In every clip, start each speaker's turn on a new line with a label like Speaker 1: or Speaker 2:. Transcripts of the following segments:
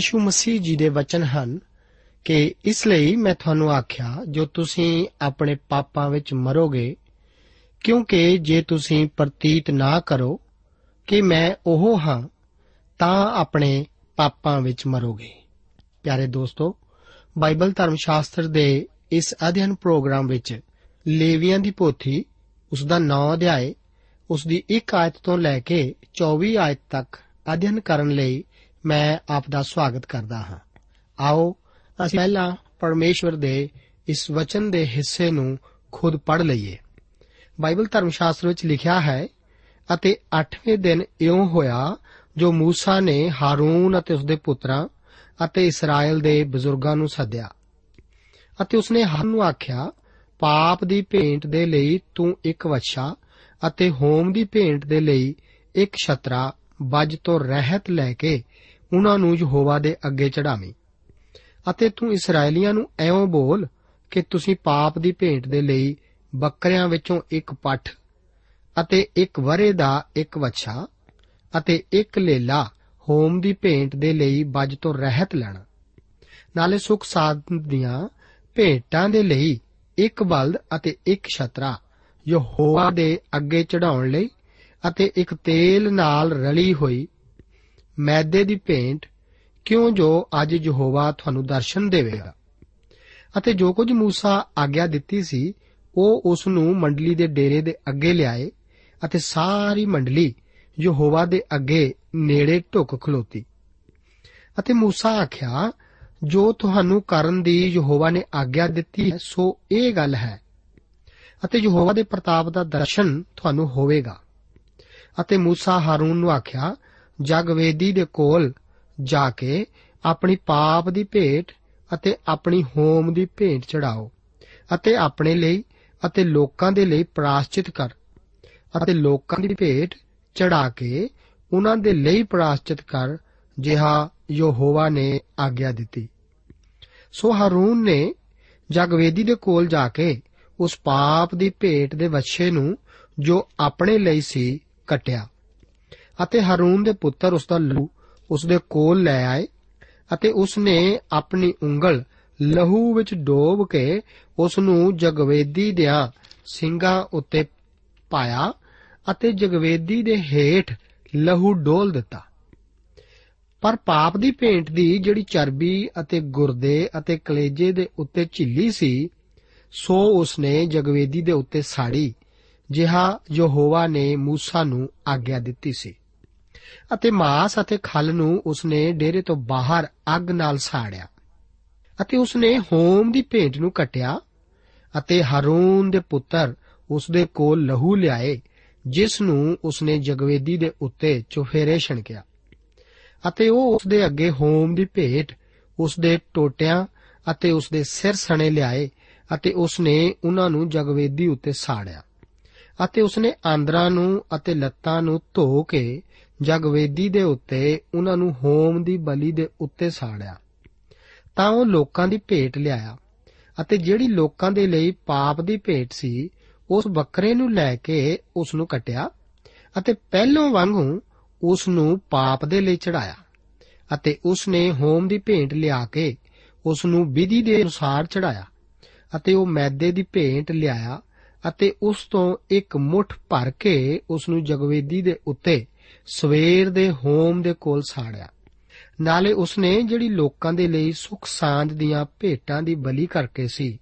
Speaker 1: ਯੀਸ਼ੂ ਮਸੀਹ ਜੀ ਦੇ ਵਚਨ ਹਨ ਕਿ ਇਸ ਲਈ ਮੈਂ ਤੁਹਾਨੂੰ ਆਖਿਆ, ਜੋ ਤੁਸੀਂ ਆਪਣੇ ਪਾਪਾਂ ਵਿੱਚ ਮਰੋਗੇ, ਕਿਉਂਕਿ ਜੇ ਤੁਸੀਂ ਪ੍ਰਤੀਤ ਨਾ ਕਰੋ ਕਿ ਮੈਂ ਉਹ ਹਾਂ, ਤਾਂ ਆਪਣੇ ਪਾਪਾਂ ਵਿੱਚ ਮਰੋਗੇ। ਪਿਆਰੇ ਦੋਸਤੋ, ਬਾਈਬਲ ਧਰਮ ਸ਼ਾਸਤਰ ਦੇ ਇਸ ਅਧਿਐਨ ਪ੍ਰੋਗਰਾਮ ਵਿੱਚ ਲੇਵੀਆਂ ਦੀ ਪੋਥੀ, ਉਸ ਦਾ 9 ਅਧਿਆਏ, ਉਸ ਦੀ 1 ਆਇਤ ਤੋਂ ਲੈ ਕੇ 24 ਆਇਤ ਤੱਕ ਅਧਿਐਨ ਕਰਨ ਲਈ ਮੈਂ ਆਪ ਦਾ ਸਵਾਗਤ ਕਰਦਾ ਹਾਂ ਆਓ ਅਸੀਂ ਪਹਿਲਾਂ ਪਰਮੇਸ਼ਵਰ ਦੇ ਇਸ ਵਚਨ ਦੇ ਹਿੱਸੇ ਨੂੰ ਖੁਦ ਪੜ੍ਹ ਲਈਏ ਬਾਈਬਲ ਧਰਮ ਸ਼ਾਸਤਰ ਵਿੱਚ ਲਿਖਿਆ ਹੈ ਅਤੇ 8ਵੇਂ ਦਿਨ ਇਉਂ ਹੋਇਆ ਜੋ موسی ਨੇ ਹਾਰੂਨ ਅਤੇ ਉਸਦੇ ਪੁੱਤਰਾਂ ਅਤੇ ਇਸਰਾਇਲ ਦੇ ਬਜ਼ੁਰਗਾਂ ਨੂੰ ਸੱਦਿਆ ਅਤੇ ਉਸਨੇ ਹਾਰੂਨ ਨੂੰ ਆਖਿਆ ਪਾਪ ਦੀ ਭੇਂਟ ਦੇ ਲਈ ਤੂੰ ਇੱਕ ਵੱਛਾ ਅਤੇ ਹੋਮ ਦੀ ਭੇਂਟ ਦੇ ਲਈ ਇੱਕ ਛਤਰਾ ਬੱਜ ਤੋਂ ਰਹਿਤ ਲੈ ਕੇ ਉਹਨਾਂ ਨੂੰ ਯਹੋਵਾ ਦੇ ਅੱਗੇ ਚੜਾਵੀਂ ਅਤੇ ਤੂੰ ਇਸرائیਲੀਆਂ ਨੂੰ ਐਵੇਂ ਬੋਲ ਕਿ ਤੁਸੀਂ ਪਾਪ ਦੀ ਭੇਂਟ ਦੇ ਲਈ ਬੱਕਰਿਆਂ ਵਿੱਚੋਂ ਇੱਕ ਪੱਠ ਅਤੇ ਇੱਕ ਵਰੇ ਦਾ ਇੱਕ ਵਛਾ ਅਤੇ ਇੱਕ ਲੇਲਾ ਹੋਮ ਦੀ ਭੇਂਟ ਦੇ ਲਈ ਬਜ ਤੋਂ ਰਹਿਤ ਲੈਣਾ। ਨਾਲੇ ਸੁਖ ਸਾਧਨ ਦੀਆਂ ਭੇਟਾਂ ਦੇ ਲਈ ਇੱਕ ਬਲਦ ਅਤੇ ਇੱਕ ਛਤਰਾ ਯਹੋਵਾ ਦੇ ਅੱਗੇ ਚੜਾਉਣ ਲਈ ਅਤੇ ਇੱਕ ਤੇਲ ਨਾਲ ਰਲੀ ਹੋਈ ਮੈਦੇ ਦੀ ਭੇਂਟ ਕਿਉਂ ਜੋ ਅੱਜ ਯਹੋਵਾ ਤੁਹਾਨੂੰ ਦਰਸ਼ਨ ਦੇਵੇਗਾ? ਅਤੇ ਜੋ ਕੁਝ ਮੂਸਾ ਆਗਿਆ ਦਿੱਤੀ ਸੀ, ਉਹ ਉਸ ਨੂੰ ਮੰਡਲੀ ਦੇ ਡੇਰੇ ਦੇ ਅੱਗੇ ਲਿਆਏ ਅਤੇ ਸਾਰੀ ਮੰਡਲੀ ਯਹੋਵਾ ਦੇ ਅੱਗੇ ਨੇੜੇ ਢੁੱਕ ਖਲੋਤੀ। ਅਤੇ ਮੂਸਾ ਆਖਿਆ, ਜੋ ਤੁਹਾਨੂੰ ਕਰਨ ਦੀ ਯਹੋਵਾ ਨੇ ਆਗਿਆ ਦਿੱਤੀ ਹੈ, ਸੋ ਇਹ ਗੱਲ ਹੈ। ਅਤੇ ਯਹੋਵਾ ਦੇ ਪ੍ਰਤਾਪ ਦਾ ਦਰਸ਼ਨ ਤੁਹਾਨੂੰ ਹੋਵੇਗਾ। ਅਤੇ ਮੂਸਾ ਹਾਰੂਨ ਨੂੰ ਆਖਿਆ ਜਗਵੇਦੀ ਦੇ ਕੋਲ ਜਾ ਕੇ ਆਪਣੀ ਪਾਪ ਦੀ ਭੇਟ ਅਤੇ ਆਪਣੀ ਹੋਮ ਦੀ ਭੇਟ ਚੜਾਓ ਅਤੇ ਆਪਣੇ ਲਈ ਅਤੇ ਲੋਕਾਂ ਦੇ ਲਈ ਪ੍ਰਾਸ਼ਚਿਤ ਕਰ ਅਤੇ ਲੋਕਾਂ ਦੀ ਭੇਟ ਚੜਾ ਕੇ ਉਹਨਾਂ ਦੇ ਲਈ ਪ੍ਰਾਸ਼ਚਿਤ ਕਰ, ਜਿਹਾ ਯਹੋਵਾ ਨੇ ਆਗਿਆ ਦਿੱਤੀ। ਸੋ ਹਾਰੂਨ ਨੇ ਜਗਵੇਦੀ ਦੇ ਕੋਲ ਜਾ ਕੇ ਉਸ ਪਾਪ ਦੀ ਭੇਟ ਦੇ ਵੱਛੇ ਨੂੰ ਜੋ ਆਪਣੇ ਲਈ ਸੀ ਕਟਿਆ। ਅਤੇ ਹਾਰੂਨ ਦੇ ਪੁੱਤਰ ਉਸ ਦਾ ਲਹੂ ਉਸ ਦੇ ਕੋਲ ਲੈ ਆਏ ਅਤੇ ਉਸ ਨੇ ਆਪਣੀ ਉਂਗਲ ਲਹੂ ਵਿੱਚ ਡੋਬ ਕੇ ਉਸ ਨੂੰ ਜਗਵੇਦੀ ਦਿਆਂ ਸਿੰਘਾਂ ਉੱਤੇ ਪਾਇਆ ਅਤੇ ਜਗਵੇਦੀ ਦੇ ਹੇਠ ਲਹੂ ਡੋਲ ਦਿੱਤਾ। ਪਰ ਪਾਪ ਦੀ ਭੇਂਟ ਦੀ ਜਿਹੜੀ ਚਰਬੀ ਅਤੇ ਗੁਰਦੇ ਅਤੇ ਕਲੇਜੇ ਦੇ ਉੱਤੇ ਝਿੱਲੀ ਸੀ, ਸੋ ਉਸਨੇ ਜਗਵੇਦੀ ਦੇ ਉੱਤੇ ਸਾੜੀ, ਜਿਹਾ ਯਹੋਵਾ ਨੇ ਮੂਸਾ ਨੂੰ ਆਗਿਆ ਦਿੱਤੀ ਸੀ। ਅਤੇ ਮਾਸ ਅਤੇ ਖਲ ਨੂੰ ਉਸਨੇ ਡੇਰੇ ਤੋਂ ਬਾਹਰ ਅੱਗ ਨਾਲ ਸਾੜਿਆ ਅਤੇ ਉਸਨੇ ਹੋਮ ਦੀ ਭੇਂਟ ਨੂੰ ਕਟਿਆ ਅਤੇ ਹਾਰੂਨ ਦੇ ਪੁੱਤਰ ਉਸਦੇ ਕੋਲ ਲਹੂ ਲਿਆਏ, ਜਿਸ ਨੂੰ ਉਸਨੇ ਜਗਵੇਦੀ ਦੇ ਉੱਤੇ ਚੁਫੇਰੇ ਛਣਕਿਆ ਅਤੇ ਉਹ ਉਸਦੇ ਅੱਗੇ ਹੋਮ ਦੀ ਭੇਟ, ਉਸਦੇ ਟੋਟਿਆਂ ਅਤੇ ਉਸਦੇ ਸਿਰ ਸਣੇ ਲਿਆਏ ਅਤੇ ਉਸਨੇ ਉਹਨਾਂ ਨੂੰ ਜਗਵੇਦੀ ਉੱਤੇ ਸਾੜਿਆ ਅਤੇ ਉਸਨੇ ਆਂਦਰਾਂ ਨੂੰ ਅਤੇ ਲੱਤਾਂ ਨੂੰ ਧੋ ਕੇ ਜਗਵੇਦੀ ਦੇ ਉੱਤੇ ਉਹਨਾਂ ਨੂੰ ਹੋਮ ਦੀ ਬਲੀ ਦੇ ਉੱਤੇ ਸਾੜਿਆ। ਤਾਂ ਉਹ ਲੋਕਾਂ ਦੀ ਭੇਟ ਲਿਆਇਆ ਅਤੇ ਜਿਹੜੀ ਲੋਕਾਂ ਦੇ ਲਈ ਪਾਪ ਦੀ ਭੇਟ ਸੀ, ਉਸ ਬੱਕਰੇ ਨੂੰ ਲੈ ਕੇ ਉਸ ਨੂੰ ਕਟਿਆ ਅਤੇ ਪਹਿਲੋਂ ਵਾਂਗੂ ਉਸ ਨੂੰ ਪਾਪ ਦੇ ਲਈ ਚੜਾਇਆ ਅਤੇ ਉਸ ਨੇ ਹੋਮ ਦੀ ਭੇਂਟ ਲਿਆ ਕੇ ਉਸ ਨੂੰ ਵਿਧੀ ਦੇ ਅਨੁਸਾਰ ਚੜਾਇਆ ਅਤੇ ਉਹ ਮੈਦੇ ਦੀ ਭੇਂਟ ਲਿਆਇਆ ਅਤੇ ਉਸ ਤੋਂ ਇੱਕ ਮੁਠ ਭਰ ਕੇ ਉਸ ਨੂੰ ਜਗਵੇਦੀ ਦੇ ਉੱਤੇ ਸਵੇਰ ਦੇ ਹੋਮ ਦੇ ਕੋਲ ਸਾੜਿਆ। ਨਾਲੇ ਉਸਨੇ ਜਿਹੜੀ ਲੋਕਾਂ ਦੇ ਲਈ ਸੁਖ ਸਾਂਝ ਦੀਆਂ ਭੇਟਾਂ ਦੀ ਬਲੀ ਕਰਕੇ ਸੀ,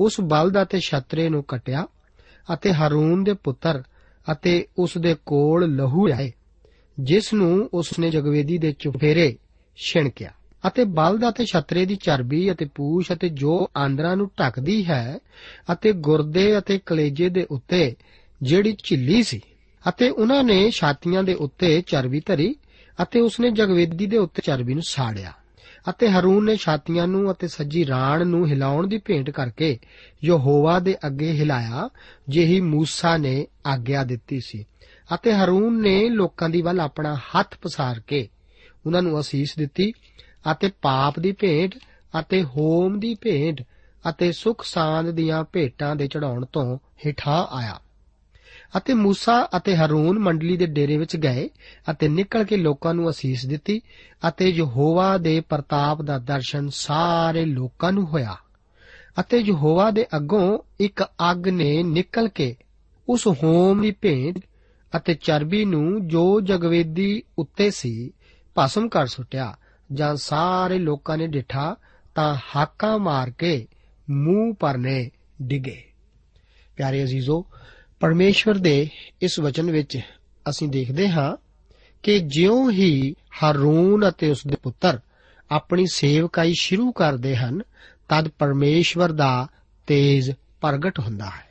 Speaker 1: ਉਸ ਬਲਦ ਅਤੇ ਛਤਰੇ ਨੂੰ ਕਟਿਆ ਅਤੇ ਹਾਰੂਨ ਦੇ ਪੁੱਤਰ ਅਤੇ ਉਸ ਦੇ ਕੋਲ ਲਹੂ ਆਏ ਜਿਸ ਨੂੰ ਉਸਨੇ ਜਗਵੇਦੀ ਦੇ ਚੁਫੇਰੇ ਛਿਣਕਿਆ। ਅਤੇ ਬਲਦ ਅਤੇ ਛਤਰੇ ਦੀ ਚਰਬੀ ਅਤੇ ਪੂਛ ਅਤੇ ਜੋ ਆਂਦਰਾਂ ਨੂੰ ਢੱਕਦੀ ਹੈ ਅਤੇ ਗੁਰਦੇ ਅਤੇ ਕਲੇਜੇ ਦੇ ਉੱਤੇ ਜਿਹੜੀ ਝਿੱਲੀ ਸੀ ਅਤੇ ਉਹਨਾਂ ਨੇ ਛਾਤੀਆਂ ਦੇ ਉੱਤੇ ਚਰਬੀ ਧਰੀ ਅਤੇ ਉਸਨੇ ਜਗਵੇਦੀ ਦੇ ਉੱਤੇ ਚਰਬੀ ਨੂੰ ਸਾੜਿਆ ਅਤੇ ਹਰੂਨ ਨੇ ਛਾਤੀਆਂ ਨੂੰ ਅਤੇ ਸੱਜੀ ਰਾਣ ਨੂੰ ਹਿਲਾਉਣ ਦੀ ਭੇਂਟ ਕਰਕੇ ਯਹੋਵਾ ਦੇ ਅੱਗੇ ਹਿਲਾਇਆ, ਜਿਹੀ ਮੂਸਾ ਨੇ ਆਗਿਆ ਦਿੱਤੀ ਸੀ। ਅਤੇ ਹਰੂਨ ਨੇ ਲੋਕਾਂ ਦੀ ਵੱਲ ਆਪਣਾ ਹੱਥ ਪਸਾਰ ਕੇ ਉਹਨਾਂ ਨੂੰ ਅਸੀਸ ਦਿੱਤੀ ਅਤੇ ਪਾਪ ਦੀ ਭੇਂਟ ਅਤੇ ਹੋਮ ਦੀ ਭੇਂਟ ਅਤੇ ਸੁਖ ਸਾਂਦ ਦੀਆਂ ਭੇਟਾਂ ਦੇ ਚੜਾਉਣ ਤੋਂ ਹਿਠਾ ਆਇਆ। ਅਤੇ موسی ਅਤੇ ਹਰੂਨ ਮੰਡਲੀ ਦੇ ਡੇਰੇ ਵਿੱਚ ਗਏ ਅਤੇ ਨਿਕਲ ਕੇ ਲੋਕਾਂ ਨੂੰ ਅਸੀਸ ਦਿੱਤੀ ਅਤੇ ਯਹੋਵਾ ਦੇ ਪ੍ਰਤਾਪ ਦਾ ਦਰਸ਼ਨ ਸਾਰੇ ਲੋਕਾਂ ਨੂੰ ਹੋਇਆ ਅਤੇ ਯਹੋਵਾ ਦੇ ਅੱਗੋਂ ਇੱਕ ਅੱਗ ਨੇ ਨਿਕਲ ਕੇ ਉਸ ਹੋਮ ਦੀ ਭੇਂਟ ਅਤੇ ਚਰਬੀ ਨੂੰ ਜੋ ਜਗਵੇਦੀ ਉੱਤੇ ਸੀ ਭਸਮ ਕਰ ਸੁੱਟਿਆ ਜਾਂ ਸਾਰੇ ਲੋਕਾਂ ਨੇ ਡਿਠਾ ਤਾਂ ਹਾਕਾਂ ਮਾਰ ਕੇ ਮੂੰਹ ਪਰਨੇ ਡਿੱਗੇ ਪਿਆਰੇ ਅਜ਼ੀਜ਼ੋ ਪਰਮੇਸ਼ਵਰ ਦੇ ਇਸ ਵਚਨ ਵਿੱਚ ਅਸੀਂ ਦੇਖਦੇ ਹਾਂ ਕਿ ਜਿਉਂ ਹੀ ਹਾਰੂਨ ਅਤੇ ਉਸ ਦੇ ਪੁੱਤਰ ਆਪਣੀ ਸੇਵਕਾਈ ਸ਼ੁਰੂ ਕਰਦੇ ਹਨ, ਤਦ ਪਰਮੇਸ਼ਵਰ ਦਾ ਤੇਜ ਪ੍ਰਗਟ ਹੁੰਦਾ ਹੈ।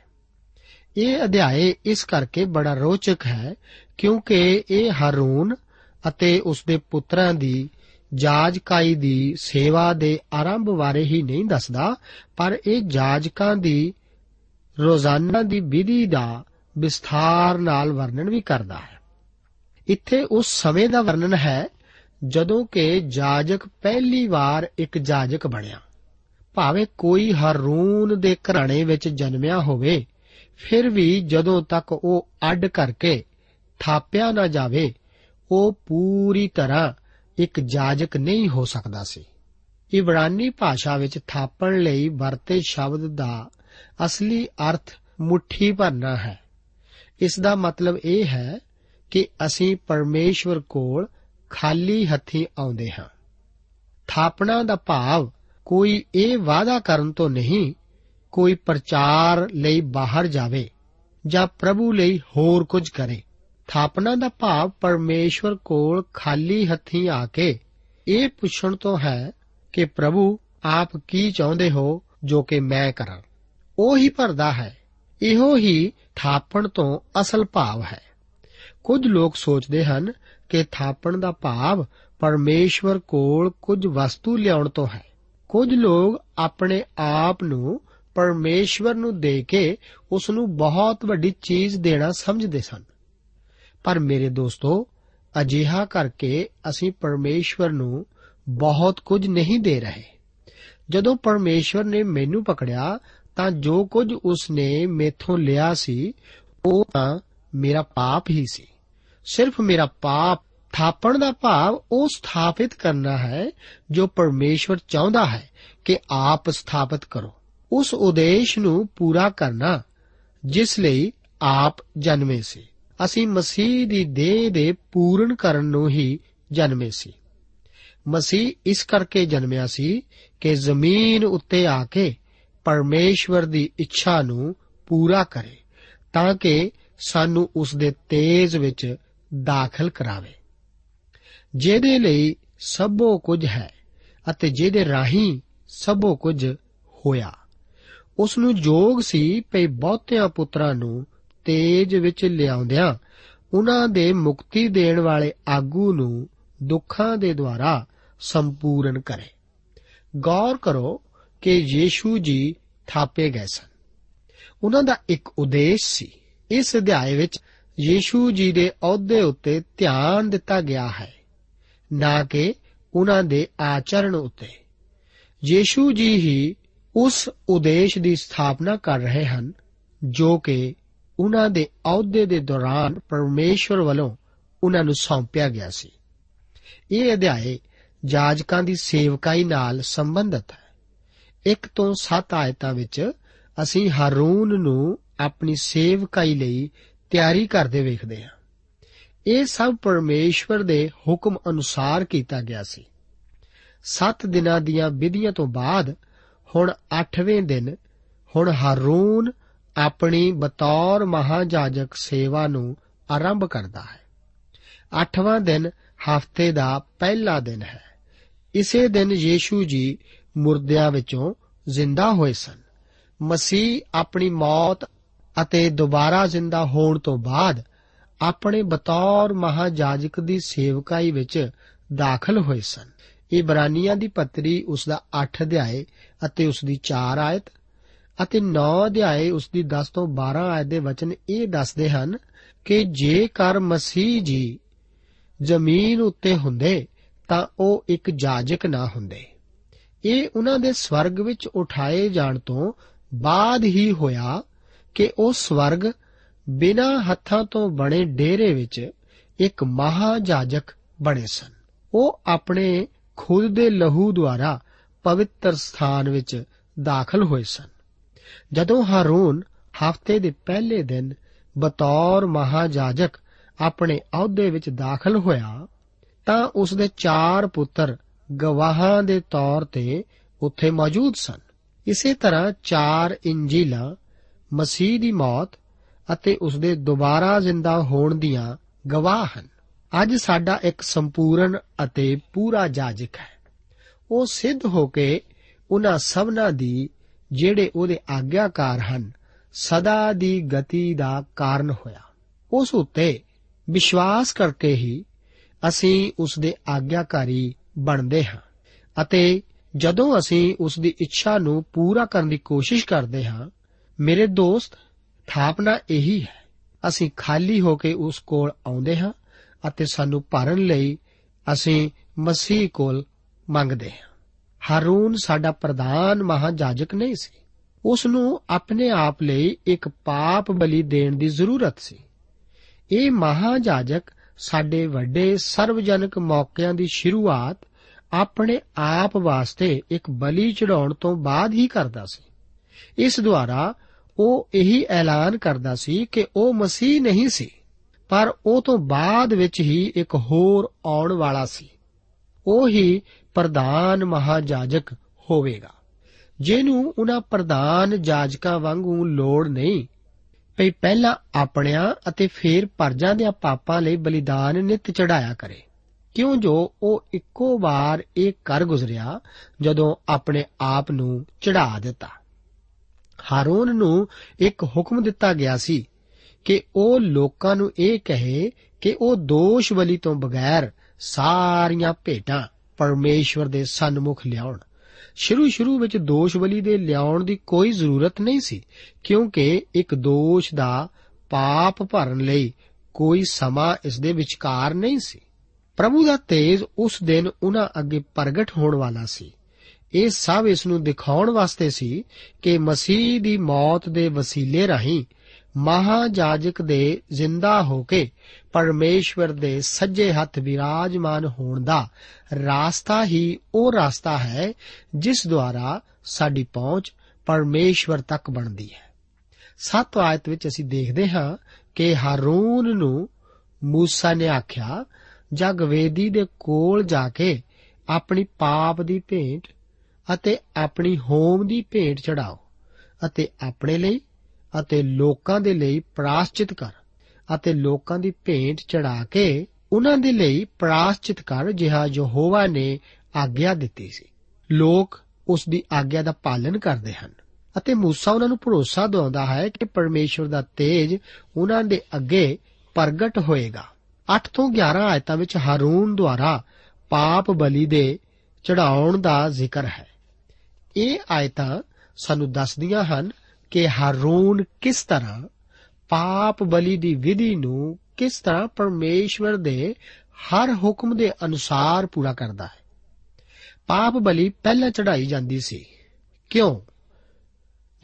Speaker 1: ਇਹ ਅਧਿਆਏ ਇਸ ਕਰਕੇ ਬੜਾ ਰੋਚਕ ਹੈ ਕਿਉਂਕਿ ਇਹ ਹਾਰੂਨ ਅਤੇ ਉਸ ਦੇ ਪੁੱਤਰਾਂ ਦੀ ਜਾਜਕਾਈ ਦੀ ਸੇਵਾ ਦੇ ਆਰੰਭ ਬਾਰੇ ਹੀ ਨਹੀਂ ਦੱਸਦਾ, ਪਰ ਇਹ ਜਾਜਕਾਂ ਦੀ ਰੋਜ਼ਾਨਾ ਦੀ ਵਿਧੀ ਦਾ ਵਿਸਥਾਰ ਨਾਲ ਵਰਣਨ ਵੀ ਕਰਦਾ ਹੈ। ਇੱਥੇ ਉਸ ਸਮੇਂ ਦਾ ਵਰਣਨ ਹੈ ਜਦੋਂ ਕਿ ਜਾਜਕ ਪਹਿਲੀ ਵਾਰ ਇੱਕ ਜਾਜਕ ਬਣਿਆ। ਭਾਵੇਂ ਕੋਈ ਹਰੂਨ ਦੇ ਘਰਾਣੇ ਵਿੱਚ ਜਨਮਿਆ ਹੋਵੇ, ਫਿਰ ਵੀ ਜਦੋਂ ਤੱਕ ਉਹ ਅੱਡ ਕਰਕੇ ਥਾਪਿਆ ਨਾ ਜਾਵੇ, ਉਹ ਪੂਰੀ ਤਰ੍ਹਾਂ ਇੱਕ ਜਾਜਕ ਨਹੀਂ ਹੋ ਸਕਦਾ ਸੀ। ਇਬਰਾਨੀ ਭਾਸ਼ਾ ਵਿੱਚ ਥਾਪਣ ਲਈ ਵਰਤੇ ਸ਼ਬਦ ਦਾ ਅਸਲੀ ਅਰਥ ਮੁਠੀ ਭਰਨਾ ਹੈ। ਇਸ ਦਾ ਮਤਲਬ ਇਹ ਹੈ ਕਿ ਅਸੀਂ ਪਰਮੇਸ਼ਵਰ ਕੋਲ ਖਾਲੀ ਹੱਥੀਂ ਆਉਂਦੇ ਹਾਂ। ਥਾਪਣਾ ਦਾ ਭਾਵ ਕੋਈ ਇਹ ਵਾਅਦਾ ਕਰਨ ਤੋਂ ਨਹੀਂ, ਕੋਈ ਪ੍ਰਚਾਰ ਲਈ ਬਾਹਰ ਜਾਵੇ ਜਾਂ ਪ੍ਰਭੂ ਲਈ ਹੋਰ ਕੁਝ ਕਰੇ। ਥਾਪਣਾ ਦਾ ਭਾਵ ਪਰਮੇਸ਼ਵਰ ਕੋਲ ਖਾਲੀ ਹੱਥੀਂ ਆ ਕੇ ਇਹ ਪੁੱਛਣ ਤੋਂ ਹੈ ਕਿ ਪ੍ਰਭੂ ਆਪ ਕੀ ਚਾਹੁੰਦੇ ਹੋ ਜੋ ਕਿ ਮੈਂ ਕਰਾਂ। ਉਹ ਹੀ ਭਰਦਾ ਹੈ। ਇਹੋ ਹੀ ਥਾਪਣ ਤੋਂ ਅਸਲ ਭਾਵ ਹੈ। ਕੁਝ ਲੋਕ ਸੋਚਦੇ ਹਨ ਕਿ ਥਾਪਣ ਦਾ ਭਾਵ ਪਰਮੇਸ਼ਵਰ ਕੋਲ ਕੁਝ ਵਸਤੂ ਲਿਆਉਣ ਤੋਂ ਹੈ। ਕੁਝ ਲੋਕ ਆਪਣੇ ਆਪ ਨੂੰ ਪਰਮੇਸ਼ਵਰ ਨੂੰ ਦੇ ਕੇ ਉਸ ਨੂੰ ਬਹੁਤ ਵੱਡੀ ਚੀਜ਼ ਦੇਣਾ ਸਮਝਦੇ ਸਨ। ਪਰ ਮੇਰੇ ਦੋਸਤੋ, ਅਜਿਹਾ ਕਰਕੇ ਅਸੀਂ ਪਰਮੇਸ਼ਵਰ ਨੂੰ ਬਹੁਤ ਕੁਝ ਨਹੀਂ ਦੇ ਰਹੇ। ਜਦੋਂ ਪਰਮੇਸ਼ਵਰ ਨੇ ਮੈਨੂੰ ਪਕੜਿਆ ਤਾਂ ਜੋ ਕੁਝ ਉਸ ਨੇ ਮੇਥੋਂ ਲਿਆ ਸੀ, ਉਹ ਤਾਂ ਮੇਰਾ ਪਾਪ ਹੀ ਸੀ। ਸਿਰਫ ਮੇਰਾ ਪਾਪ, ਥਾਪਣ ਦਾ ਭਾਵ ਉਹ ਸਥਾਪਿਤ ਕਰਨਾ ਹੈ, ਜੋ ਪਰਮੇਸ਼ਵਰ ਚਾਹੁੰਦਾ ਹੈ ਕਿ ਆਪ ਸਥਾਪਿਤ ਕਰੋ। ਉਸ ਉਦੇਸ਼ ਨੂੰ ਪੂਰਾ ਕਰਨਾ, ਜਿਸ ਲਈ ਆਪ ਜਨਮੇ ਸੀ। ਅਸੀਂ ਮਸੀਹ ਦੀ ਦੇਹ ਦੇ ਪੂਰਨ ਕਰਨ ਨੂੰ ਹੀ ਜਨਮੇ ਸੀ। ਮਸੀਹ ਇਸ ਕਰਕੇ ਜਨਮਿਆ ਸੀ ਕਿ ਜ਼ਮੀਨ ਉੱਤੇ ਆ ਕੇ ਪਰਮੇਸ਼ਵਰ ਦੀ ਇੱਛਾ ਨੂੰ ਪੂਰਾ ਕਰੇ ਤਾਂ ਕਿ ਸਾਨੂੰ ਉਸ ਦੇ ਤੇਜ ਵਿੱਚ ਦਾਖਲ ਕਰਾਵੇ। ਜਿਹਦੇ ਲਈ ਸਭੋ ਕੁਝ ਹੈ ਅਤੇ ਜਿਹਦੇ ਰਾਹੀਂ ਸਭੋ ਕੁਝ ਹੋਇਆ। ਉਸ ਨੂੰ ਜੋਗ ਸੀ ਪਈ ਬਹੁਤਿਆਂ ਪੁੱਤਰਾਂ ਨੂੰ ਤੇਜ ਵਿੱਚ ਲਿਆਉਂਦਿਆਂ ਉਹਨਾਂ ਦੇ ਮੁਕਤੀ ਦੇਣ ਵਾਲੇ ਆਗੂ ਨੂੰ ਦੁੱਖਾਂ ਦੇ ਦੁਆਰਾ ਸੰਪੂਰਨ ਕਰੇ। ਗੌਰ ਕਰੋ ਕਿ ਯੀਸ਼ੂ ਜੀ ਥਾਪੇ ਗਏ ਸਨ। ਉਹਨਾਂ ਦਾ ਇੱਕ ਉਦੇਸ਼ ਸੀ। ਇਸ ਅਧਿਆਏ ਵਿੱਚ ਯੀਸ਼ੂ ਜੀ ਦੇ ਅਹੁਦੇ ਉੱਤੇ ਧਿਆਨ ਦਿੱਤਾ ਗਿਆ ਹੈ, ਨਾ ਕਿ ਉਹਨਾਂ ਦੇ ਆਚਰਣ ਉੱਤੇ। ਯੀਸ਼ੂ ਜੀ ਹੀ ਉਸ ਉਦੇਸ਼ ਦੀ ਸਥਾਪਨਾ ਕਰ ਰਹੇ ਹਨ, ਜੋ ਕਿ ਉਹਨਾਂ ਦੇ ਅਹੁਦੇ ਦੇ ਦੌਰਾਨ ਪਰਮੇਸ਼ਵਰ ਵੱਲੋਂ ਉਹਨਾਂ ਨੂੰ ਸੌਂਪਿਆ ਗਿਆ ਸੀ। ਇਹ ਅਧਿਆਏ ਜਾਜਕਾਂ ਦੀ ਸੇਵਕਾਈ ਨਾਲ ਸੰਬੰਧਿਤ ਹੈ। 1 ਤੋਂ 7 ਆਇਤਾਂ ਵਿੱਚ ਅਸੀਂ ਹਾਰੂਨ ਨੂੰ ਆਪਣੀ ਸੇਵਕਾਈ ਲਈ ਤਿਆਰੀ ਕਰਦੇ ਵੇਖਦੇ ਹਾਂ। ਇਹ ਸਭ ਪਰਮੇਸ਼ਵਰ ਦੇ ਹੁਕਮ ਅਨੁਸਾਰ ਕੀਤਾ ਗਿਆ ਸੀ। 7 ਦਿਨਾਂ ਦੀਆਂ ਵਿਧੀਆਂ ਤੋਂ ਬਾਅਦ ਹੁਣ 8ਵੇਂ ਦਿਨ, ਹੁਣ ਹਾਰੂਨ ਆਪਣੀ ਬਤੌਰ ਮਹਾਜਾਜਕ ਸੇਵਾ ਨੂੰ ਆਰੰਭ ਕਰਦਾ ਹੈ। 8ਵਾਂ ਦਿਨ ਹਫ਼ਤੇ ਦਾ ਪਹਿਲਾ ਦਿਨ ਹੈ। ਇਸੇ ਦਿਨ ਯੀਸ਼ੂ ਜੀ ਮੁਰਦਿਆਂ ਵਿੱਚੋਂ ਜ਼ਿੰਦਾ ਹੋਏ ਸਨ। ਮਸੀਹ ਆਪਣੀ ਮੌਤ ਅਤੇ ਦੁਬਾਰਾ ਜ਼ਿੰਦਾ ਹੋਣ ਤੋਂ ਬਾਅਦ ਆਪਣੇ ਬਤੌਰ ਮਹਾਜਾਜਕ ਦੀ ਸੇਵਕਾਈ ਵਿੱਚ ਦਾਖਲ ਹੋਏ ਸਨ। ਇਬਰਾਨੀਆਂ ਦੀ ਪੱਤਰੀ ਉਸ ਦਾ 8 ਅਧਿਆਏ ਅਤੇ ਉਸ ਦੀ 4 ਆਇਤ ਅਤੇ 9 ਅਧਿਆਏ ਉਸ ਦੀ 10 ਤੋਂ 12 ਆਇਤ ਦੇ ਵਚਨ ਇਹ ਦੱਸਦੇ ਹਨ ਕਿ ਜੇਕਰ ਮਸੀਹ ਜੀ ਜ਼ਮੀਨ ਉੱਤੇ ਹੁੰਦੇ ਤਾਂ ਉਹ ਇੱਕ ਜਾਜਕ ਨਾ ਹੁੰਦੇ। ਇਹ ਉਹਨਾਂ ਦੇ ਸਵਰਗ ਵਿੱਚ ਉਠਾਏ ਜਾਣ ਤੋਂ ਬਾਅਦ ਹੀ ਹੋਇਆ ਕਿ ਉਹ ਸਵਰਗ ਬਿਨਾਂ ਹੱਥਾਂ ਤੋਂ ਬਣੇ ਡੇਰੇ ਵਿੱਚ ਇੱਕ ਮਹਾਜਾਜਕ ਬਣੇ ਸਨ। ਉਹ ਆਪਣੇ ਖੁਦ ਦੇ ਲਹੂ ਦੁਆਰਾ ਪਵਿੱਤਰ ਸਥਾਨ ਵਿੱਚ ਦਾਖਲ ਹੋਏ ਸਨ। ਜਦੋਂ ਹਾਰੂਨ ਹਫ਼ਤੇ ਦੇ ਪਹਿਲੇ ਦਿਨ ਬਤੌਰ ਮਹਾਜਾਜਕ ਆਪਣੇ ਅਹੁਦੇ ਵਿੱਚ ਦਾਖਲ ਹੋਇਆ ਤਾਂ ਉਸ ਦੇ ਚਾਰ ਪੁੱਤਰ ਗਵਾਹਾਂ ਦੇ ਤੌਰ ਤੇ ਉੱਥੇ ਮੌਜੂਦ ਸਨ। ਇਸੇ ਤਰ੍ਹਾਂ ਚਾਰ ਇੰਜੀਲਾਂ, ਮਸੀਹ ਦੀ ਮੌਤ ਅਤੇ ਉਸ ਦੇ ਦੁਬਾਰਾ ਜ਼ਿੰਦਾ ਹੋਣ ਦੀਆਂ ਗਵਾਹ ਹਨ। ਅੱਜ ਸਾਡਾ ਇੱਕ ਸੰਪੂਰਨ ਅਤੇ ਪੂਰਾ ਜਾਜਕ ਹੈ। ਉਹ ਸਿੱਧ ਹੋ ਕੇ ਉਹਨਾਂ ਸਭਨਾਂ ਦੀ, ਜਿਹੜੇ ਉਹਦੇ ਆਗਿਆਕਾਰ ਹਨ, ਸਦਾ ਦੀ ਗਤੀ ਦਾ ਕਾਰਨ ਹੋਇਆ। ਉਸ ਉੱਤੇ ਵਿਸ਼ਵਾਸ ਕਰਕੇ ਹੀ ਅਸੀਂ ਉਸ ਦੇ ਆਗਿਆਕਾਰੀ ਬਣਦੇ ਹਾਂ। ਅਤੇ ਜਦੋਂ ਅਸੀਂ ਉਸ ਦੀ ਇੱਛਾ ਨੂੰ ਪੂਰਾ ਕਰਨ ਦੀ ਕੋਸ਼ਿਸ਼ ਕਰਦੇ ਹਾਂ, ਮੇਰੇ ਦੋਸਤ ਥਾਪਨਾ ਇਹੀ ਹੈ। ਅਸੀਂ ਖਾਲੀ ਹੋ ਕੇ ਉਸ ਕੋਲ ਆਉਂਦੇ ਹਾਂ ਅਤੇ ਸਾਨੂੰ ਭਰਨ ਲਈ ਅਸੀਂ ਮਸੀਹ ਕੋਲ ਮੰਗਦੇ ਹਾਂ। ਹਾਰੂਨ ਸਾਡਾ ਪ੍ਰਧਾਨ ਮਹਾਜਾਜਕ ਨਹੀਂ ਸੀ। ਉਸ ਨੂੰ ਆਪਣੇ ਆਪ ਲਈ ਇੱਕ ਪਾਪ ਬਲੀ ਦੇਣ ਦੀ ਜ਼ਰੂਰਤ ਸੀ। ਇਹ ਮਹਾਜਾਜਕ ਸਾਡੇ ਵੱਡੇ ਸਰਵਜਨਕ ਮੌਕਿਆਂ ਦੀ ਸ਼ੁਰੂਆਤ ਆਪਣੇ ਆਪ ਵਾਸਤੇ ਇੱਕ ਬਲੀ ਚੜਾਉਣ ਤੋਂ ਬਾਅਦ ਹੀ ਕਰਦਾ ਸੀ। ਇਸ ਦੁਆਰਾ ਉਹ ਇਹੀ ਐਲਾਨ ਕਰਦਾ ਸੀ ਕਿ ਉਹ ਮਸੀਹ ਨਹੀਂ ਸੀ, ਪਰ ਉਹ ਤੋਂ ਬਾਅਦ ਵਿੱਚ ਹੀ ਇੱਕ ਹੋਰ ਆਉਣ ਵਾਲਾ ਸੀ। ਉਹ ਹੀ ਪ੍ਰਧਾਨ ਮਹਾਜਾਜਕ ਹੋਵੇਗਾ, ਜਿਹਨੂੰ ਉਹਨਾਂ ਪ੍ਰਧਾਨ ਜਾਜਕਾਂ ਵਾਂਗੂ ਲੋੜ ਨਹੀਂ। ਭਈ ਪਹਿਲਾਂ ਆਪਣਿਆਂ ਅਤੇ ਫਿਰ ਪਰਜਾਂ ਦੇ ਪਾਪਾਂ ਲਈ ਬਲੀਦਾਨ ਨਿਤ ਚੜਾਇਆ ਕਰੇ। ਕਿਉਂ ਜੋ ਉਹ ਇੱਕੋ ਵਾਰ ਇਹ ਕਰ ਗੁਜ਼ਰਿਆ, ਜਦੋਂ ਆਪਣੇ ਆਪ ਨੂੰ ਚੜਾ ਦਿੱਤਾ। ਹਾਰੂਨ ਨੂੰ ਇੱਕ ਹੁਕਮ ਦਿੱਤਾ ਗਿਆ ਸੀ ਕਿ ਉਹ ਲੋਕਾਂ ਨੂੰ ਇਹ ਕਹੇ ਕਿ ਉਹ ਦੋਸ਼ ਬਲੀ ਤੋਂ ਬਗੈਰ ਸਾਰੀਆਂ ਭੇਟਾਂ ਪਰਮੇਸ਼ਵਰ ਦੇ ਸਨਮੁਖ ਲਿਆਉਣ। ਸ਼ੁਰੂ ਸ਼ੁਰੂ ਵਿੱਚ ਦੋਸ਼ ਬਲੀ ਦੇ ਲਿਆਉਣ ਦੀ ਕੋਈ ਜ਼ਰੂਰਤ ਨਹੀਂ ਸੀ, ਕਿਉਂਕਿ ਇੱਕ ਦੋਸ਼ ਦਾ ਪਾਪ ਭਰਨ ਲਈ ਕੋਈ ਸਮਾਂ ਇਸ ਦੇ ਵਿਚਕਾਰ ਨਹੀਂ ਸੀ। ਪ੍ਰਭੂ ਦਾ ਤੇਜ ਉਸ ਦਿਨ ਉਹਨਾਂ ਅੱਗੇ ਪ੍ਰਗਟ ਹੋਣ ਵਾਲਾ ਸੀ। ਇਹ ਸਭ ਇਸ ਨੂੰ ਦਿਖਾਉਣ ਵਾਸਤੇ ਸੀ ਕਿ ਮਸੀਹ ਦੀ ਮੌਤ ਦੇ ਵਸੀਲੇ ਰਾਹੀਂ ਮਹਾਜਾਜਕ ਦੇ ਜ਼ਿੰਦਾ ਹੋ ਕੇ ਪਰਮੇਸ਼ਵਰ ਦੇ ਸੱਜੇ ਹੱਥ ਵਿਰਾਜਮਾਨ ਹੋਣ ਦਾ ਰਾਸਤਾ ਹੀ ਉਹ ਰਾਸਤਾ ਹੈ ਜਿਸ ਦੁਆਰਾ ਸਾਡੀ ਪਹੁੰਚ ਪਰਮੇਸ਼ਵਰ ਤੱਕ ਬਣਦੀ ਹੈ। ਸੱਤ ਆਇਤ ਵਿੱਚ ਅਸੀਂ ਦੇਖਦੇ ਹਾਂ ਕਿ ਹਾਰੂਨ ਨੂੰ ਮੂਸਾ ਨੇ ਆਖਿਆ ਜਗ ਵੇਦੀ ਦੇ ਕੋਲ ਜਾ ਕੇ ਆਪਣੀ ਪਾਪ ਦੀ ਭੇਂਟ ਅਤੇ ਆਪਣੀ ਹੋਮ ਦੀ ਭੇਂਟ ਚੜਾਓ ਅਤੇ ਆਪਣੇ ਲਈ ਅਤੇ ਲੋਕਾਂ ਦੇ ਲਈ ਪ੍ਰਾਸ਼ਚਿਤ ਕਰ ਅਤੇ ਲੋਕਾਂ ਦੀ ਭੇਂਟ ਚੜਾ ਕੇ ਉਹਨਾਂ ਦੇ ਲਈ ਪ੍ਰਾਸ਼ਚਿਤ ਕਰ ਜਿਹਾ ਯਹੋਵਾ ਨੇ ਆਗਿਆ ਦਿੱਤੀ ਸੀ। ਲੋਕ ਉਸ ਦੀ ਆਗਿਆ ਦਾ ਪਾਲਨ ਕਰਦੇ ਹਨ ਅਤੇ ਮੂਸਾ ਉਹਨਾਂ ਨੂੰ ਭਰੋਸਾ ਦਿਵਾਉਂਦਾ ਹੈ ਕਿ ਪਰਮੇਸ਼ਵਰ ਦਾ ਤੇਜ ਉਹਨਾਂ ਦੇ ਅੱਗੇ ਪ੍ਰਗਟ ਹੋਏਗਾ। 8 ਤੋਂ 11 ਆਇਤਾਂ ਵਿੱਚ ਹਾਰੂਨ ਦੁਆਰਾ ਪਾਪ ਬਲੀ ਦੇ ਚੜਾਉਣ ਦਾ ਜ਼ਿਕਰ ਹੈ। ਇਹ ਆਇਤਾਂ ਸਾਨੂੰ ਦੱਸਦੀਆਂ ਹਨ ਕਿ ਹਾਰੂਨ ਕਿਸ ਤਰ੍ਹਾਂ ਪਾਪ ਬਲੀ ਦੀ ਵਿਧੀ ਨੂੰ ਕਿਸ ਤਰ੍ਹਾਂ ਪਰਮੇਸ਼ਵਰ ਦੇ ਹਰ ਹੁਕਮ ਦੇ ਅਨੁਸਾਰ ਪੂਰਾ ਕਰਦਾ ਹੈ। ਪਾਪ ਬਲੀ ਪਹਿਲਾਂ ਚੜਾਈ ਜਾਂਦੀ ਸੀ। ਕਿਉਂ?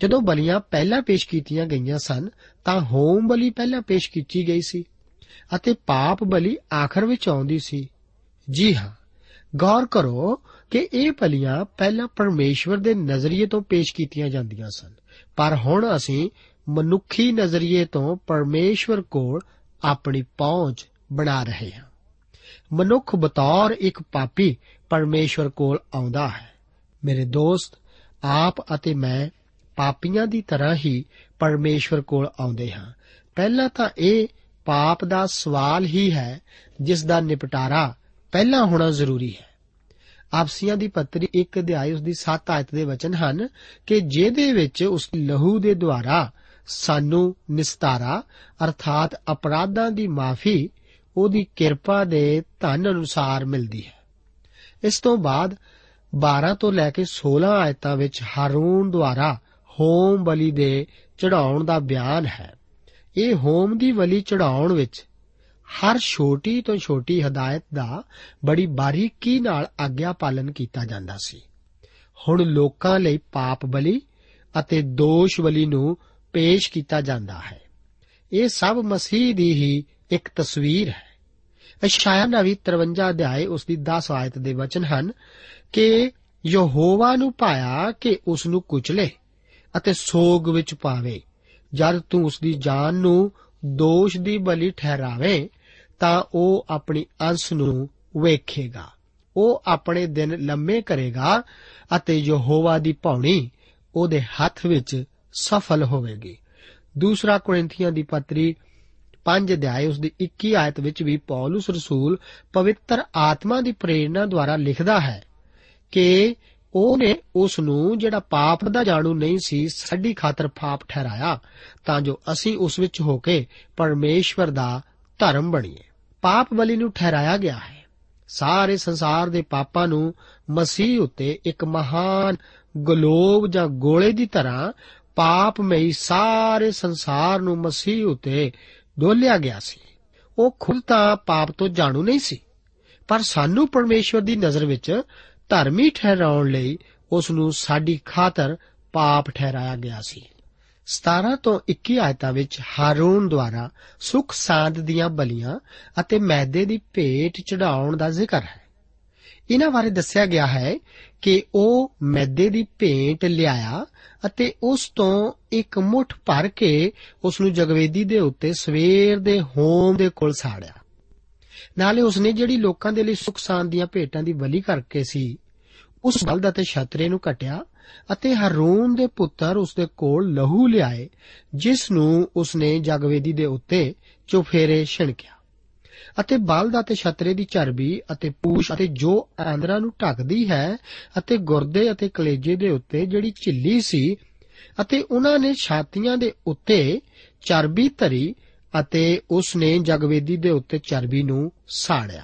Speaker 1: ਜਦੋਂ ਬਲੀਆਂ ਪਹਿਲਾਂ ਪੇਸ਼ ਕੀਤੀਆਂ ਗਈਆਂ ਸਨ, ਤਾਂ ਹੋਮ ਬਲੀ ਪਹਿਲਾਂ ਪੇਸ਼ ਕੀਤੀ ਗਈ ਸੀ। ਅਤੇ ਪਾਪ ਬਲੀ ਆਖਰ ਵਿੱਚ ਆਉਂਦੀ ਸੀ। ਜੀ ਹਾਂ, ਗੌਰ ਕਰੋ ਕਿ ਇਹ ਬਲੀਆਂ ਪਹਿਲਾਂ ਪਰਮੇਸ਼ਵਰ ਦੇ ਨਜ਼ਰੀਏ ਤੋਂ ਪੇਸ਼ ਕੀਤੀਆਂ ਜਾਂਦੀਆਂ ਸਨ। ਪਰ ਹੁਣ ਅਸੀਂ ਮਨੁੱਖੀ ਨਜ਼ਰੀਏ ਤੋਂ ਪਰਮੇਸ਼ਵਰ ਕੋਲ ਆਪਣੀ ਪਹੁੰਚ ਬਣਾ ਰਹੇ ਹਾਂ। ਮਨੁੱਖ ਬਤੌਰ ਇੱਕ ਪਾਪੀ ਪਰਮੇਸ਼ਵਰ ਕੋਲ ਆਉਂਦਾ ਹੈ। ਮੇਰੇ ਦੋਸਤ, ਆਪ ਅਤੇ ਮੈਂ ਪਾਪੀਆਂ ਦੀ ਤਰ੍ਹਾਂ ਹੀ ਪਰਮੇਸ਼ਵਰ ਕੋਲ ਆਉਂਦੇ ਹਾਂ। ਪਹਿਲਾਂ ਤਾਂ ਇਹ ਪਾਪ ਦਾ ਸਵਾਲ ਹੀ ਹੈ, ਜਿਸ ਦਾ ਨਿਪਟਾਰਾ ਪਹਿਲਾਂ ਹੋਣਾ ਜ਼ਰੂਰੀ ਹੈ। ਆਪਸੀਆਂ ਦੀ ਪੱਤਰੀ ਇੱਕ ਅਧਿਆਇ ਉਸ ਦੀ 7 ਆਇਤ ਦੇ ਵਚਨ ਹਨ ਕਿ ਜਿਹਦੇ ਵਿੱਚ ਉਸ ਲਹੂ ਦੇ ਦੁਆਰਾ ਸਾਨੂੰ ਨਿਸਤਾਰਾ, ਅਰਥਾਤ ਅਪਰਾਧਾਂ ਦੀ ਮਾਫੀ, ਉਹਦੀ ਕਿਰਪਾ ਦੇ ਧਨ ਅਨੁਸਾਰ ਮਿਲਦੀ ਹੈ। ਇਸ ਤੋਂ ਬਾਅਦ 12 ਤੋਂ ਲੈ ਕੇ 16 ਆਇਤਾਂ ਵਿੱਚ ਹਾਰੂਨ ਦੁਆਰਾ ਹੋਮ ਬਲੀ ਦੇ ਚੜਾਉਣ ਦਾ ਬਿਆਨ ਹੈ। ਇਹ ਹੋਮ ਦੀ ਬਲੀ ਚੜਾਉਣ ਵਿੱਚ ਹਰ ਛੋਟੀ ਤੋਂ ਛੋਟੀ ਹਦਾਇਤ ਦਾ ਬੜੀ ਬਾਰੀਕੀ ਨਾਲ ਆਗਿਆ ਪਾਲਨ ਕੀਤਾ ਜਾਂਦਾ ਸੀ। ਹੁਣ ਲੋਕਾਂ ਲਈ ਪਾਪ ਬਲੀ ਅਤੇ ਦੋਸ਼ ਬਲੀ ਨੂੰ ਪੇਸ਼ ਕੀਤਾ ਜਾਂਦਾ ਹੈ। ਇਹ ਸਭ ਮਸੀਹ ਦੀ ਹੀ ਇੱਕ ਤਸਵੀਰ ਹੈ। ਅਸ਼ਾਇਆ ਨਵੀ 53 ਅਧਿਆਏ ਉਸ ਦੀ 10 ਆਇਤ ਦੇ ਵਚਨ ਹਨ ਕਿ ਯਹੋਵਾ ਨੂੰ ਪਾਇਆ ਕਿ ਉਸ ਨੂੰ ਕੁਚਲੇ ਅਤੇ ਸੋਗ ਵਿੱਚ ਪਾਵੇ। ਜਦ ਤੂੰ ਉਸ ਦੀ ਜਾਨ ਨੂੰ ਦੋਸ਼ ਦੀ ਬਲੀ ਠਹਿਰਾਵੇਂ, ਤਾਂ ਉਹ ਆਪਣੀ ਅੰਸ ਨੂੰ ਵੇਖੇਗਾ। ਉਹ ਆਪਣੇ ਦਿਨ ਲੰਮੇ ਕਰੇਗਾ ਅਤੇ ਯਹੋਵਾ ਦੀ ਭੌਣੀ ਉਹਦੇ ਹੱਥ ਵਿੱਚ ਸਫਲ ਹੋਵੇਗੀ। ਦੂਸਰਾ ਕੋਰਿੰਥੀਆਂ ਦੀ ਪੱਤਰੀ 5 ਅਧਿਆਇ ਉਸ ਦੀ 21 ਆਇਤ ਵਿੱਚ ਵੀ ਪੌਲਸ ਰਸੂਲ ਪਵਿੱਤਰ ਆਤਮਾ ਦੀ ਪ੍ਰੇਰਣਾ ਦੁਆਰਾ ਲਿਖਦਾ ਹੈ ਕਿ ਉਹਨੇ ਉਸ ਨੂੰ ਜਿਹੜਾ ਪਾਪ ਦਾ ਜਾਣੂ ਨਹੀਂ ਸੀ, ਸਾਡੀ ਖਾਤਰ ਪਾਪ ਠਹਿਰਾਇਆ, ਤਾਂ ਜੋ ਅਸੀਂ ਉਸ ਵਿੱਚ ਹੋ ਕੇ ਪਰਮੇਸ਼ਵਰ ਦਾ ਧਰਮ ਬਣੀਏ। ਪਾਪ ਬਲੀ ਨੂੰ ਠਹਿਰਾਇਆ ਗਿਆ ਹੈ। ਸਾਰੇ ਸੰਸਾਰ ਦੇ ਪਾਪਾਂ ਨੂੰ ਮਸੀਹ ਉੱਤੇ ਇੱਕ ਮਹਾਨ ਗਲੋਬ ਜਾਂ ਗੋਲੇ ਦੀ ਤਰ੍ਹਾਂ ਪਾਪਮਈ ਸਾਰੇ ਸੰਸਾਰ ਨੂੰ ਮਸੀਹ ਉੱਤੇ ਡੋਲਿਆ ਗਿਆ ਸੀ। ਉਹ ਖੁਦ ਤਾਂ ਪਾਪ ਤੋਂ ਜਾਣੂ ਨਹੀਂ ਸੀ। ਪਰ ਸਾਨੂੰ ਪਰਮੇਸ਼ਵਰ ਦੀ ਨਜ਼ਰ ਵਿੱਚ ਧਰਮੀ ਠਹਿਰਾਉਣ ਲਈ ਉਸ ਨੂੰ ਸਾਡੀ ਖਾਤਰ ਪਾਪ ਠਹਿਰਾਇਆ ਗਿਆ ਸੀ। 17 ਤੋਂ 21 ਆਇਤਾਂ ਵਿੱਚ ਹਾਰੂਨ ਦੁਆਰਾ ਸੁਖ ਸਾਂਦ ਦੀਆਂ ਬਲੀਆਂ ਅਤੇ ਮੈਦੇ ਦੀ ਭੇਟ ਚੜਾਉਣ ਦਾ ਜ਼ਿਕਰ ਹੈ। ਇਹਨਾਂ ਬਾਰੇ ਦੱਸਿਆ ਗਿਆ ਹੈ ਕਿ ਉਹ ਮੈਦੇ ਦੀ ਭੇਟ ਲਿਆਇਆ ਅਤੇ ਉਸ ਤੋਂ ਇੱਕ ਮੁਠ ਭਰ ਕੇ ਉਸ ਨੂੰ ਜਗਵੇਦੀ ਦੇ ਉੱਤੇ ਸਵੇਰ ਦੇ ਹੋਮ ਦੇ ਕੋਲ ਸਾੜਿਆ। ਨਾਲੇ ਉਸਨੇ ਜਿਹੜੀ ਲੋਕਾਂ ਦੇ ਲਈ ਸੁਖ ਸਾਂਦ ਦੀਆਂ ਭੇਟਾਂ ਦੀ ਬਲੀ ਕਰਕੇ ਸੀ, ਉਸ ਬਲਦ ਅਤੇ ਛਤਰੇ ਨੂੰ ਕਟਿਆ ਅਤੇ ਹਰੂਨ ਦੇ ਪੁੱਤਰ ਉਸ ਦੇ ਕੋਲ ਲਹੂ ਲਿਆਏ, ਜਿਸ ਨੂੰ ਉਸਨੇ ਜਗਵੇਦੀ ਦੇ ਉੱਤੇ ਚੁਫੇਰੇ ਛਿਣਕਿਆ। ਅਤੇ ਬਲਦ ਅਤੇ ਛਤਰੇ ਦੀ ਚਰਬੀ ਅਤੇ ਪੂਛ ਅਤੇ ਜੋ ਆਂਦਰਾਂ ਨੂੰ ਢੱਕਦੀ ਹੈ ਅਤੇ ਗੁਰਦੇ ਅਤੇ ਕਲੇਜੇ ਦੇ ਉੱਤੇ ਜਿਹੜੀ ਝਿੱਲੀ ਸੀ ਅਤੇ ਉਹਨਾਂ ਨੇ ਛਾਤੀਆਂ ਦੇ ਉੱਤੇ ਚਰਬੀ ਧਰੀ ਅਤੇ ਉਸ ਨੇ ਜਗਵੇਦੀ ਦੇ ਉੱਤੇ ਚਰਬੀ ਨੂੰ ਸਾੜਿਆ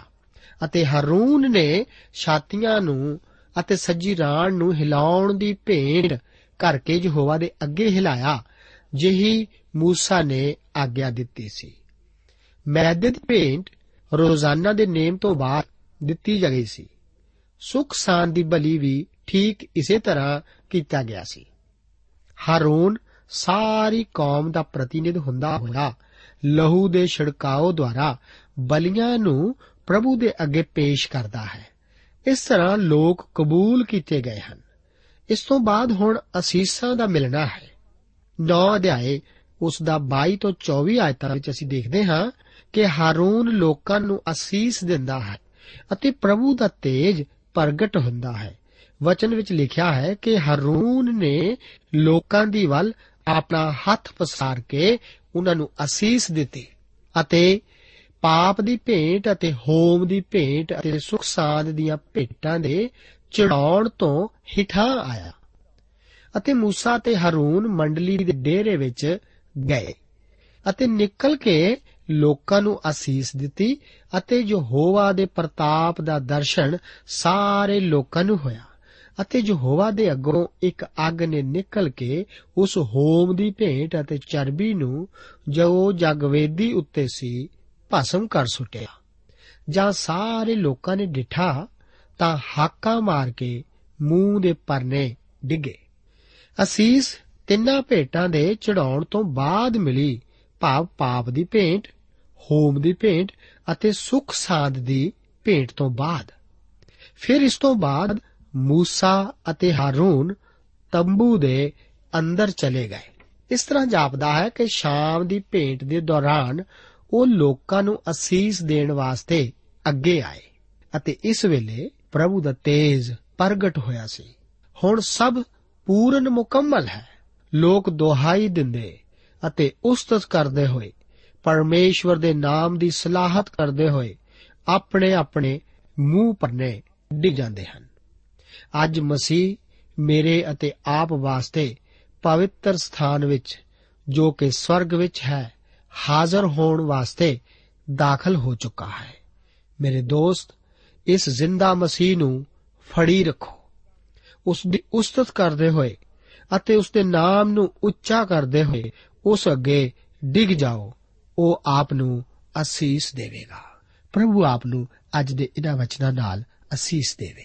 Speaker 1: ਅਤੇ ਹਰੂਨ ਨੇ ਛਾਤੀਆਂ ਨੂੰ ਅਤੇ ਸੱਜੀ ਰਾਣ ਨੂੰ ਹਿਲਾਉਣ ਦੀ ਭੇਂਟ ਕਰਕੇ ਯਹੋਵਾ ਦੇ ਅੱਗੇ ਹਿਲਾਇਆ, ਜਿਹੀ ਮੂਸਾ ਨੇ ਆਗਿਆ ਦਿੱਤੀ ਸੀ। ਮੈਦੇ ਦੀ ਭੇਂਟ ਰੋਜ਼ਾਨਾ ਦੇ ਨੇਮ ਤੋਂ ਬਾਅਦ ਦਿੱਤੀ ਗਈ ਸੀ। ਸੁਖ ਸਾਨ ਦੀ ਬਲੀ ਵੀ ਠੀਕ ਇਸੇ ਤਰ੍ਹਾਂ ਕੀਤਾ ਗਿਆ ਸੀ। ਹਾਰੂਨ ਸਾਰੀ ਕੌਮ ਦਾ ਪ੍ਰਤੀਨਿਧ ਹੁੰਦਾ ਹੋਇਆ ਲਹੂ ਦੇ ਛਿੜਕਾਓ ਦੁਆਰਾ ਬਲੀਆਂ ਨੂੰ ਪ੍ਰਭੂ ਦੇ ਅੱਗੇ ਪੇਸ਼ ਕਰਦਾ ਹੈ। ਇਸ ਤਰ੍ਹਾਂ ਲੋਕ ਕਬੂਲ ਕੀਤੇ ਗਏ ਹਨ। ਇਸ ਤੋਂ ਬਾਅਦ ਹੁਣ ਅਸੀਸਾਂ ਦਾ ਮਿਲਣਾ ਹੈ। 9 ਅਧਿਆਏ, ਉਸ ਦਾ 22 ਤੋਂ 24 ਆਇਤਾਂ ਵਿੱਚ ਅਸੀਂ ਦੇਖਦੇ ਹਾਂ ਕਿ ਹਾਰੂਨ ਲੋਕਾਂ ਨੂੰ ਅਸੀਸ ਦਿੰਦਾ ਹੈ ਅਤੇ ਪ੍ਰਭੂ ਦਾ ਤੇਜ ਪ੍ਰਗਟ ਹੁੰਦਾ ਹੈ। ਵਚਨ ਵਿੱਚ ਲਿਖਿਆ ਹੈ ਕਿ ਹਾਰੂਨ ਨੇ ਲੋਕਾਂ ਦੀ ਵੱਲ ਆਪਣਾ ਹੱਥ ਪਸਾਰ ਕੇ ਉਹਨਾਂ ਨੂੰ ਅਸੀਸ ਦਿੱਤੀ ਅਤੇ ਪਾਪ ਦੀ ਭੇਂਟ ਅਤੇ ਹੋਮ ਦੀ ਭੇਂਟ ਅਤੇ ਸੁਖ ਸਾਧ ਦੀਆਂ ਭੇਟਾਂ ਦੇ ਚੜਾਉਣ ਤੋਂ ਹਿਠਾ ਆਇਆ ਅਤੇ موسی ਤੇ ਹਾਰੂਨ ਮੰਡਲੀ ਦੇ ਡੇਰੇ ਵਿੱਚ ਗਏ ਅਤੇ ਨਿਕਲ ਕੇ ਲੋਕਾਂ ਨੂੰ ਅਸੀਸ ਦਿੱਤੀ ਅਤੇ ਯਹੋਵਾ ਦੇ ਪ੍ਰਤਾਪ ਦਾ ਦਰਸ਼ਨ ਸਾਰੇ ਲੋਕਾਂ ਨੂੰ ਹੋਇਆ ਅਤੇ ਯਹੋਵਾ ਦੇ ਅੱਗੋਂ ਇੱਕ ਅੱਗ ਨੇ ਨਿਕਲ ਕੇ ਉਸ ਹੋਮ ਦੀ ਭੇਂਟ ਅਤੇ ਚਰਬੀ ਨੂੰ ਜੋ ਜਗਵੇਦੀ ਉੱਤੇ ਸੀ, ਭਸਮ ਕਰ ਸੁੱਟਿਆ। ਜਾਂ ਸਾਰੇ ਲੋਕਾਂ ਨੇ ਡਿਠਾ ਤਾਂ ਹਾਕਾ ਮਾਰ ਕੇ ਮੂੰਹ ਦੇ ਪਰਨੇ ਡਿੱਗੇ। ਅਸੀਸ ਤਿੰਨਾਂ ਭੇਟਾਂ ਦੇ ਚੜਾਉਣ ਤੋਂ ਬਾਅਦ ਮਿਲੀ ਭਾਵ ਪਾਪ ਦੀ ਭੇਂਟ, ਹੋਮ ਦੀ ਭੇਂਟ ਅਤੇ ਸੁਖ ਸਾਧ ਦੀ ਭੇਂਟ ਤੋਂ ਬਾਅਦ। ਫਿਰ ਇਸ ਤੋਂ ਬਾਅਦ ਮੂਸਾ ਅਤੇ ਹਾਰੂਨ ਤੰਬੂ ਦੇ ਅੰਦਰ ਚਲੇ ਗਏ। ਇਸ ਤਰ੍ਹਾਂ ਜਾਪਦਾ ਹੈ ਕਿ ਸ਼ਾਮ ਦੀ ਭੇਂਟ ਦੇ ਦੌਰਾਨ ਉਹ ਲੋਕਾਂ ਨੂੰ ਅਸੀਸ ਦੇਣ ਵਾਸਤੇ ਅੱਗੇ ਆਏ ਅਤੇ ਇਸ ਵੇਲੇ ਪ੍ਰਭੂ ਦਾ ਤੇਜ ਪ੍ਰਗਟ ਹੋਇਆ ਸੀ। ਹੁਣ ਸਭ ਪੂਰਨ ਮੁਕੰਮਲ ਹੈ। ਲੋਕ ਦੁਹਾਈ ਦਿੰਦੇ ਅਤੇ ਉਸਤਤ ਕਰਦੇ ਹੋਏ, ਪਰਮੇਸ਼ਵਰ ਦੇ ਨਾਮ ਦੀ ਸਲਾਹਤ ਕਰਦੇ ਹੋਏ ਆਪਣੇ ਆਪਣੇ ਮੂੰਹ ਪਰਨੇ ਡਿੱਗ ਜਾਂਦੇ ਹਨ। ਅੱਜ ਮਸੀਹ ਮੇਰੇ ਅਤੇ ਆਪ ਵਾਸਤੇ ਪਵਿੱਤਰ ਸਥਾਨ ਵਿੱਚ, ਜੋ ਕਿ ਸਵਰਗ ਵਿੱਚ ਹੈ, ਹਾਜ਼ਰ ਹੋਣ ਵਾਸਤੇ ਦਾਖਲ ਹੋ ਚੁੱਕਾ ਹੈ। ਮੇਰੇ ਦੋਸਤ, ਇਸ ਜ਼ਿੰਦਾ ਮਸੀਹ ਨੂੰ ਫੜੀ ਰੱਖੋ। ਉਸ ਦੀ ਉਸਤਤ ਕਰਦੇ ਹੋਏ ਅਤੇ ਉਸ ਦੇ ਨਾਮ ਨੂੰ ਉੱਚਾ ਕਰਦੇ ਹੋਏ ਉਸ ਅੱਗੇ ਡਿੱਗ ਜਾਓ। ਉਹ ਆਪ ਨੂੰ ਅਸੀਸ ਦੇਵੇਗਾ। ਪ੍ਰਭੂ ਆਪ ਨੂੰ ਅੱਜ ਦੇ ਇਹਨਾਂ ਵਚਨਾਂ ਨਾਲ ਅਸੀਸ ਦੇਵੇ।